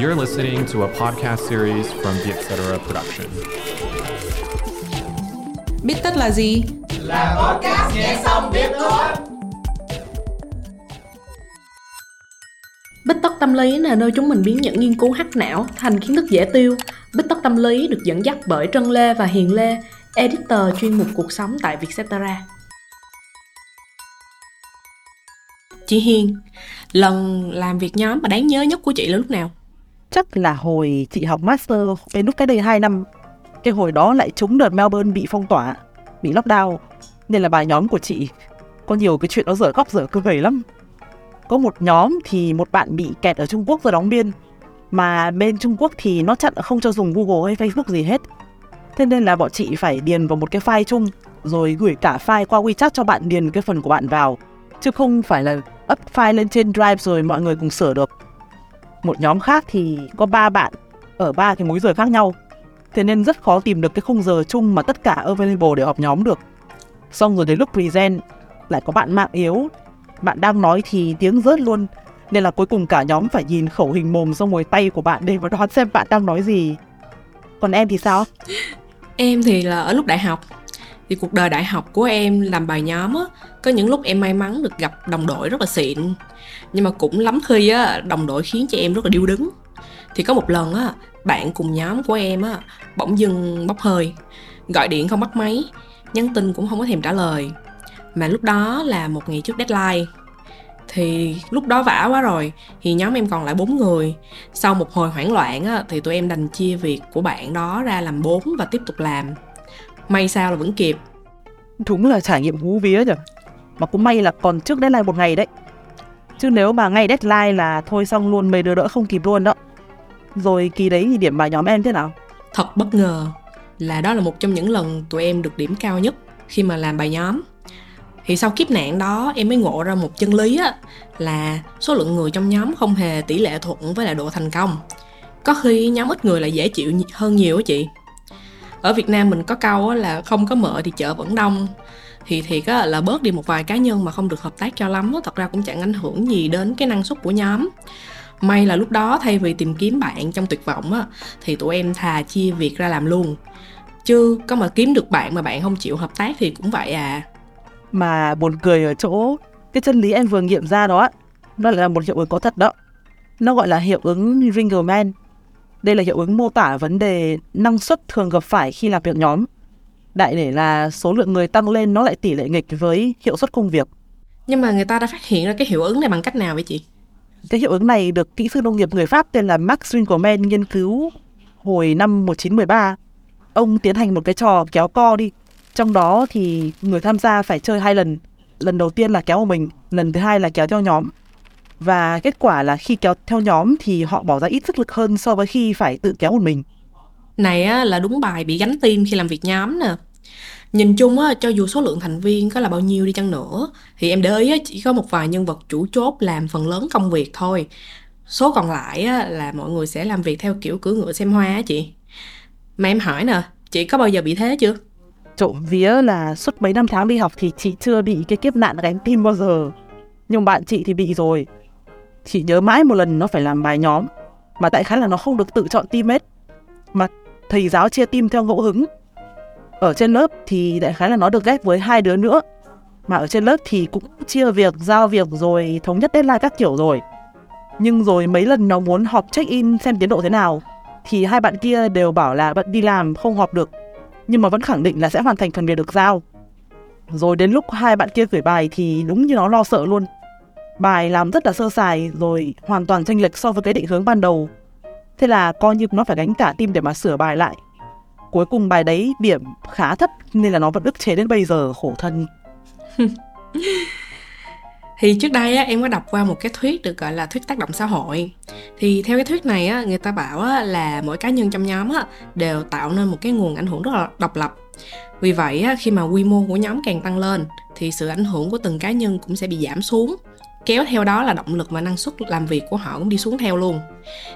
You're listening to a podcast series from the Etc. Production. Biết tất là gì? Là podcast nghe xong biết thôi. Bích tất tâm lý là nơi chúng mình biến những nghiên cứu hắc não thành kiến thức dễ tiêu. Bích tất tâm lý được dẫn dắt bởi Trân Lê và Hiền Lê, editor chuyên mục cuộc sống tại Vietcetera. Chị Hiền, lần làm việc nhóm mà đáng nhớ nhất của chị là lúc nào? Chắc là hồi chị học master cái lúc cái đây 2 năm, cái hồi đó lại trúng đợt Melbourne bị phong tỏa, bị lockdown nên là bài nhóm của chị có nhiều cái chuyện nó dở khóc dở cười lắm. Có một nhóm thì một bạn bị kẹt ở Trung Quốc rồi đóng biên, mà bên Trung Quốc thì nó chặn không cho dùng Google hay Facebook gì hết. Thế nên là bọn chị phải điền vào một cái file chung, rồi gửi cả file qua WeChat cho bạn điền cái phần của bạn vào, chứ không phải là up file lên trên Drive rồi mọi người cùng sửa được một nhóm khác thì có ba bạn ở ba cái múi giờ khác nhau. Thế nên rất khó tìm được cái khung giờ chung mà tất cả available để họp nhóm được. Xong rồi đến lúc present, lại có bạn mạng yếu. Bạn đang nói thì tiếng rớt luôn. Nên là cuối cùng cả nhóm phải nhìn khẩu hình mồm xong rồi tay của bạn để mà đoán xem bạn đang nói gì. Còn em thì sao? Em thì là ở lúc đại học thì cuộc đời đại học của em làm bài nhóm á có những lúc em may mắn được gặp đồng đội rất là xịn. Nhưng mà cũng lắm khi á đồng đội khiến cho em rất là điêu đứng. Thì có một lần á bạn cùng nhóm của em á bỗng dưng bốc hơi gọi điện không bắt máy nhắn tin cũng không có thèm trả lời. Mà lúc đó là một ngày trước deadline. Thì lúc đó vả quá rồi thì nhóm em còn lại bốn người. Sau một hồi hoảng loạn á, thì tụi em đành chia việc của bạn đó ra làm bốn và tiếp tục làm may sao là vẫn kịp. Đúng là trải nghiệm hú vía nhỉ mà cũng may là còn trước deadline một ngày đấy. Chứ nếu mà ngay deadline là thôi xong luôn mấy đứa đỡ không kịp luôn đó. Rồi kỳ đấy thì điểm bài nhóm em thế nào? Thật bất ngờ là đó là một trong những lần tụi em được điểm cao nhất khi mà làm bài nhóm. Thì sau kiếp nạn đó em mới ngộ ra một chân lý á là số lượng người trong nhóm không hề tỷ lệ thuận với lại độ thành công. Có khi nhóm ít người là dễ chịu hơn nhiều á chị ở Việt Nam mình có câu là không có mợ thì chợ vẫn đông. Thì thiệt á là bớt đi một vài cá nhân mà không được hợp tác cho lắm thật ra cũng chẳng ảnh hưởng gì đến cái năng suất của nhóm. May là lúc đó thay vì tìm kiếm bạn trong tuyệt vọng á, thì tụi em thà chia việc ra làm luôn. Chứ có mà kiếm được bạn mà bạn không chịu hợp tác thì cũng vậy à. Mà buồn cười ở chỗ cái chân lý em vừa nghiệm ra đó nó là một hiệu ứng có thật đó. Nó gọi là hiệu ứng Ringelmann đây là hiệu ứng mô tả vấn đề năng suất thường gặp phải khi làm việc nhóm. Đại để là số lượng người tăng lên nó lại tỷ lệ nghịch với hiệu suất công việc. Nhưng mà người ta đã phát hiện ra cái hiệu ứng này bằng cách nào vậy chị? Cái hiệu ứng này được kỹ sư nông nghiệp người Pháp tên là Max Ringelmann nghiên cứu hồi năm 1913 ông tiến hành một cái trò kéo co đi. Trong đó thì người tham gia phải chơi hai lần. Lần đầu tiên là kéo một mình lần thứ hai là kéo theo nhóm và kết quả là khi kéo theo nhóm thì họ bỏ ra ít sức lực hơn so với khi phải tự kéo một mình. Này á, là đúng bài bị gánh tim khi làm việc nhóm nè. Nhìn chung á, cho dù số lượng thành viên có là bao nhiêu đi chăng nữa thì em để ý á, chỉ có một vài nhân vật chủ chốt làm phần lớn công việc thôi. Số còn lại á, là mọi người sẽ làm việc theo kiểu cưỡi ngựa xem hoa á chị. Mà em hỏi nè chị có bao giờ bị thế chưa? Trộm vía là suốt mấy năm tháng đi học thì chị chưa bị cái kiếp nạn gánh tim bao giờ. Nhưng bạn chị thì bị rồi chỉ nhớ mãi một lần nó phải làm bài nhóm, mà tại khái là nó không được tự chọn teammate mà thầy giáo chia team theo ngẫu hứng. Ở trên lớp thì đại khái là nó được ghép với hai đứa nữa. Mà ở trên lớp thì cũng chia việc, giao việc rồi thống nhất deadline các kiểu rồi. Nhưng rồi mấy lần nó muốn họp check in xem tiến độ thế nào, thì hai bạn kia đều bảo là bận đi làm, không họp được. Nhưng mà vẫn khẳng định là sẽ hoàn thành phần việc được giao. Rồi đến lúc hai bạn kia gửi bài thì đúng như nó lo sợ luôn bài làm rất là sơ sài rồi hoàn toàn chênh lệch so với cái định hướng ban đầu. Thế là coi như nó phải gánh cả tim để mà sửa bài lại. Cuối cùng bài đấy điểm khá thấp nên là nó vẫn ức chế đến bây giờ khổ thân. Thì trước đây á, em có đọc qua một cái thuyết được gọi là thuyết tác động xã hội. Thì theo cái thuyết này á, người ta bảo á, là mỗi cá nhân trong nhóm á, đều tạo nên một cái nguồn ảnh hưởng rất là độc lập. Vì vậy á, khi mà quy mô của nhóm càng tăng lên thì sự ảnh hưởng của từng cá nhân cũng sẽ bị giảm xuống kéo theo đó là động lực và năng suất làm việc của họ cũng đi xuống theo luôn.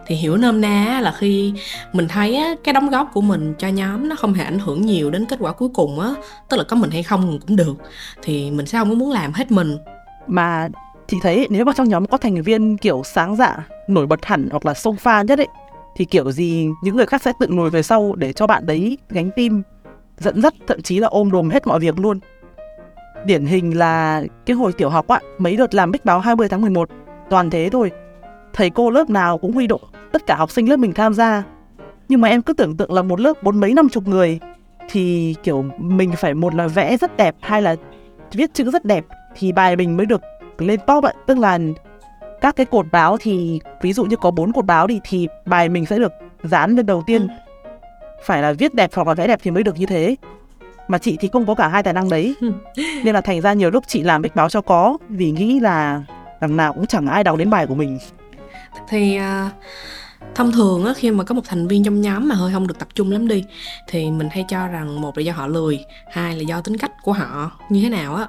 Thì hiểu nôm na là khi mình thấy cái đóng góp của mình cho nhóm nó không hề ảnh hưởng nhiều đến kết quả cuối cùng á, tức là có mình hay không cũng được, thì mình sẽ không có muốn làm hết mình. Mà chị thấy nếu mà trong nhóm có thành viên kiểu sáng dạ nổi bật hẳn hoặc là sông pha nhất ấy, thì kiểu gì những người khác sẽ tự ngồi về sau để cho bạn đấy gánh tim dẫn dắt, thậm chí là ôm đồm hết mọi việc luôn điển hình là cái hồi tiểu học ạ mấy đợt làm bích báo 20 tháng 11 toàn thế thôi. Thầy cô lớp nào cũng huy động tất cả học sinh lớp mình tham gia. Nhưng mà em cứ tưởng tượng là một lớp bốn mấy năm chục người thì kiểu mình phải một là vẽ rất đẹp hay là viết chữ rất đẹp thì bài mình mới được lên top ạ. Tức là các cái cột báo thì ví dụ như có bốn cột báo đi thì bài mình sẽ được dán lên đầu tiên. Ừ. phải là viết đẹp hoặc là vẽ đẹp thì mới được như thế mà chị thì không có cả hai tài năng đấy. Nên là thành ra nhiều lúc chị làm bích báo cho có vì nghĩ là đằng nào cũng chẳng ai đọc đến bài của mình. Thì uh, thông thường á khi mà có một thành viên trong nhóm mà hơi không được tập trung lắm đi thì mình hay cho rằng một là do họ lười hai là do tính cách của họ như thế nào á.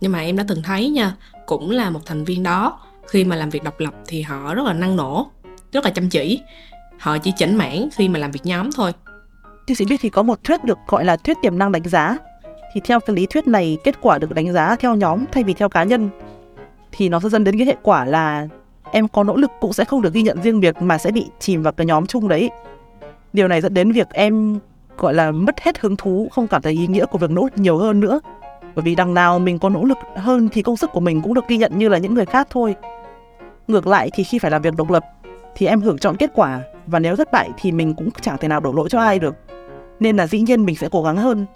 Nhưng mà em đã từng thấy nha cũng là một thành viên đó khi mà làm việc độc lập thì họ rất là năng nổ rất là chăm chỉ. Họ chỉ chỉnh mãn khi mà làm việc nhóm thôi tiến sĩ biết thì có một thuyết được gọi là thuyết tiềm năng đánh giá. Thì theo cái lý thuyết này, kết quả được đánh giá theo nhóm thay vì theo cá nhân, thì nó sẽ dẫn đến cái hệ quả là em có nỗ lực cũng sẽ không được ghi nhận riêng việc mà sẽ bị chìm vào cái nhóm chung đấy. Điều này dẫn đến việc em, gọi là, mất hết hứng thú, không cảm thấy ý nghĩa của việc nỗ lực nhiều hơn nữa. Bởi vì đằng nào mình có nỗ lực hơn thì công sức của mình cũng được ghi nhận như là những người khác thôi. Ngược lại thì khi phải làm việc độc lập thì em hưởng chọn kết quả, và nếu thất bại thì mình cũng chẳng thể nào đổ lỗi cho ai được. Nên là dĩ nhiên mình sẽ cố gắng hơn.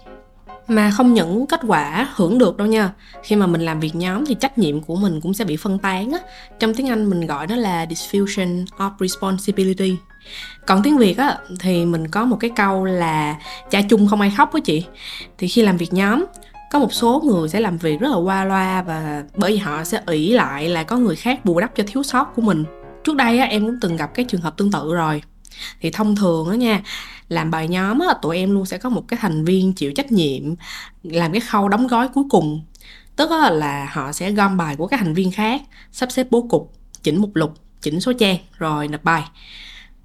Mà không những kết quả hưởng được đâu nha. Khi mà mình làm việc nhóm thì trách nhiệm của mình cũng sẽ bị phân tán á. Trong tiếng anh mình gọi nó là diffusion of responsibility. Còn tiếng việt á, thì mình có một cái câu là cha chung không ai khóc á chị. Thì khi làm việc nhóm, có một số người sẽ làm việc rất là qua loa và bởi vì họ sẽ ỷ lại là có người khác bù đắp cho thiếu sót của mình trước đây á, em cũng từng gặp cái trường hợp tương tự rồi. Thì thông thường á nha làm bài nhóm á, tụi em luôn sẽ có một cái thành viên chịu trách nhiệm làm cái khâu đóng gói cuối cùng. Tức là họ sẽ gom bài của các thành viên khác sắp xếp bố cục chỉnh mục lục chỉnh số trang rồi nộp bài.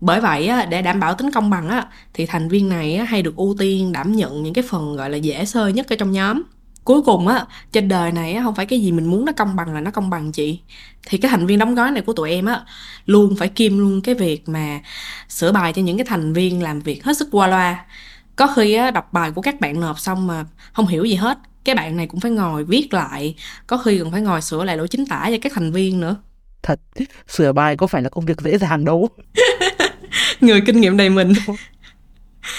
Bởi vậy để đảm bảo tính công bằng á thì thành viên này hay được ưu tiên đảm nhận những cái phần gọi là dễ sơ nhất ở trong nhóm cuối cùng á trên đời này á không phải cái gì mình muốn nó công bằng là nó công bằng chị. Thì cái thành viên đóng gói này của tụi em á luôn phải kiêm luôn cái việc mà sửa bài cho những cái thành viên làm việc hết sức qua loa. Có khi á đọc bài của các bạn nộp xong mà không hiểu gì hết cái bạn này cũng phải ngồi viết lại có khi còn phải ngồi sửa lại lỗi chính tả cho các thành viên nữa. Thật sửa bài có phải là công việc dễ dàng đâu. Người kinh nghiệm đầy mình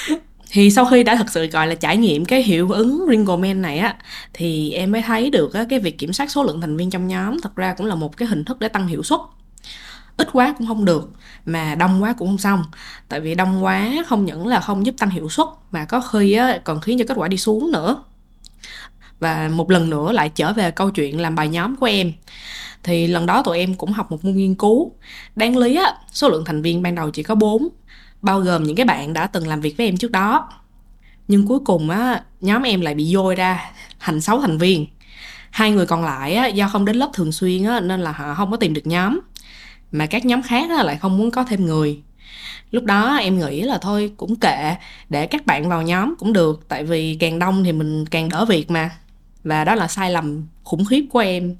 thì sau khi đã thật sự gọi là trải nghiệm cái hiệu ứng Ringleman này á thì em mới thấy được á, cái việc kiểm soát số lượng thành viên trong nhóm thật ra cũng là một cái hình thức để tăng hiệu suất. Ít quá cũng không được mà đông quá cũng không xong. Tại vì đông quá không những là không giúp tăng hiệu suất mà có khi á, còn khiến cho kết quả đi xuống nữa. Và một lần nữa lại trở về câu chuyện làm bài nhóm của em. Thì lần đó tụi em cũng học một môn nghiên cứu. Đáng lý á số lượng thành viên ban đầu chỉ có 4 bao gồm những cái bạn đã từng làm việc với em trước đó. Nhưng cuối cùng á nhóm em lại bị dôi ra thành 6 thành viên. Hai người còn lại á, do không đến lớp thường xuyên á, nên là họ không có tìm được nhóm. Mà các nhóm khác á, lại không muốn có thêm người. Lúc đó em nghĩ là thôi cũng kệ để các bạn vào nhóm cũng được tại vì càng đông thì mình càng đỡ việc mà. Và đó là sai lầm khủng khiếp của em.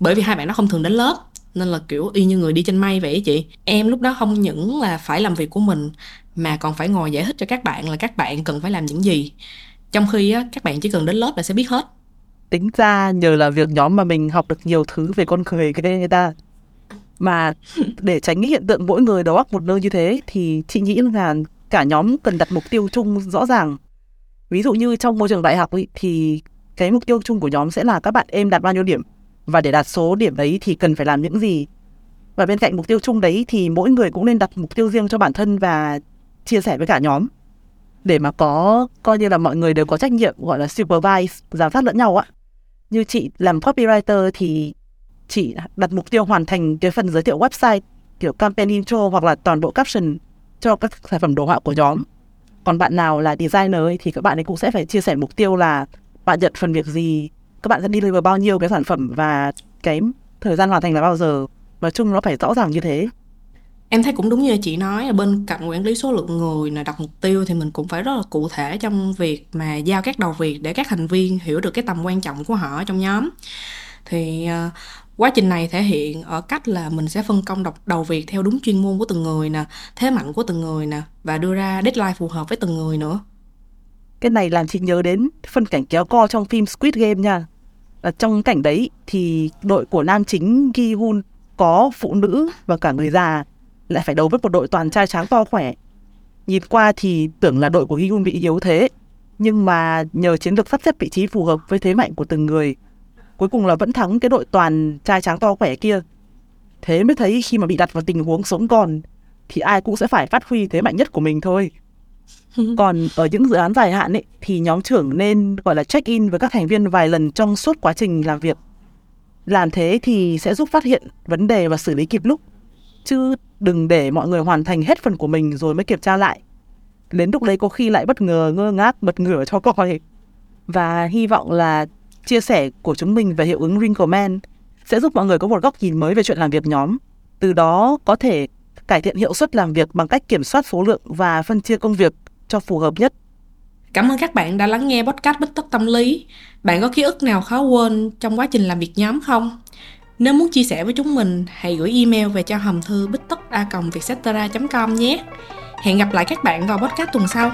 Bởi vì hai bạn nó không thường đến lớp nên là kiểu y như người đi trên mây vậy chị. Em lúc đó không những là phải làm việc của mình mà còn phải ngồi giải thích cho các bạn là các bạn cần phải làm những gì. Trong khi á, các bạn chỉ cần đến lớp là sẽ biết hết. Tính ra nhờ là việc nhóm mà mình học được nhiều thứ về con người cái người ta. Mà để tránh cái hiện tượng mỗi người đầu óc một nơi như thế thì chị nghĩ là cả nhóm cần đặt mục tiêu chung rõ ràng. Ví dụ như trong môi trường đại học ý, thì cái mục tiêu chung của nhóm sẽ là các bạn em đạt bao nhiêu điểm? Và để đạt số điểm đấy thì cần phải làm những gì? Và bên cạnh mục tiêu chung đấy thì mỗi người cũng nên đặt mục tiêu riêng cho bản thân và chia sẻ với cả nhóm. Để mà có coi như là mọi người đều có trách nhiệm gọi là supervise giám sát lẫn nhau á. Như chị làm copywriter thì chị đặt mục tiêu hoàn thành cái phần giới thiệu website kiểu campaign intro hoặc là toàn bộ caption cho các sản phẩm đồ họa của nhóm. Còn bạn nào là designer ấy, thì các bạn ấy cũng sẽ phải chia sẻ mục tiêu là bạn nhận phần việc gì các bạn sẽ đi deliver bao nhiêu cái sản phẩm và cái thời gian hoàn thành là bao giờ? Nói chung nó phải rõ ràng như thế. Em thấy cũng đúng như chị nói là bên cạnh quản lý số lượng người là đặt mục tiêu thì mình cũng phải rất là cụ thể trong việc mà giao các đầu việc để các thành viên hiểu được cái tầm quan trọng của họ trong nhóm. Thì uh, quá trình này thể hiện ở cách là mình sẽ phân công độc đầu việc theo đúng chuyên môn của từng người nè thế mạnh của từng người nè và đưa ra deadline phù hợp với từng người nữa. Cái này làm chị nhớ đến phân cảnh kéo co trong phim Squid Game nha ở trong cảnh đấy thì đội của nam chính Gi Hun có phụ nữ và cả người già lại phải đấu với một đội toàn trai tráng to khỏe. Nhìn qua thì tưởng là đội của Gi Hun bị yếu thế, nhưng mà nhờ chiến lược sắp xếp vị trí phù hợp với thế mạnh của từng người, cuối cùng là vẫn thắng cái đội toàn trai tráng to khỏe kia. Thế mới thấy khi mà bị đặt vào tình huống sống còn, thì ai cũng sẽ phải phát huy thế mạnh nhất của mình thôi. còn ở những dự án dài hạn ấy, thì nhóm trưởng nên gọi là check in với các thành viên vài lần trong suốt quá trình làm việc. Làm thế thì sẽ giúp phát hiện vấn đề và xử lý kịp lúc. Chứ đừng để mọi người hoàn thành hết phần của mình rồi mới kiểm tra lại. Đến lúc đấy có khi lại bất ngờ ngơ ngác bật ngửa cho coi. Và hy vọng là chia sẻ của chúng mình về hiệu ứng Wrinkle Man sẽ giúp mọi người có một góc nhìn mới về chuyện làm việc nhóm. Từ đó có thể cải thiện hiệu suất làm việc bằng cách kiểm soát số lượng và phân chia công việc cho phù hợp nhất. Cảm ơn các bạn đã lắng nghe podcast Bích Tất Tâm Lý. Bạn có ký ức nào khó quên trong quá trình làm việc nhóm không? Nếu muốn chia sẻ với chúng mình, hãy gửi email về cho hòm thư bích tất a com nhé. Hẹn gặp lại các bạn vào podcast tuần sau.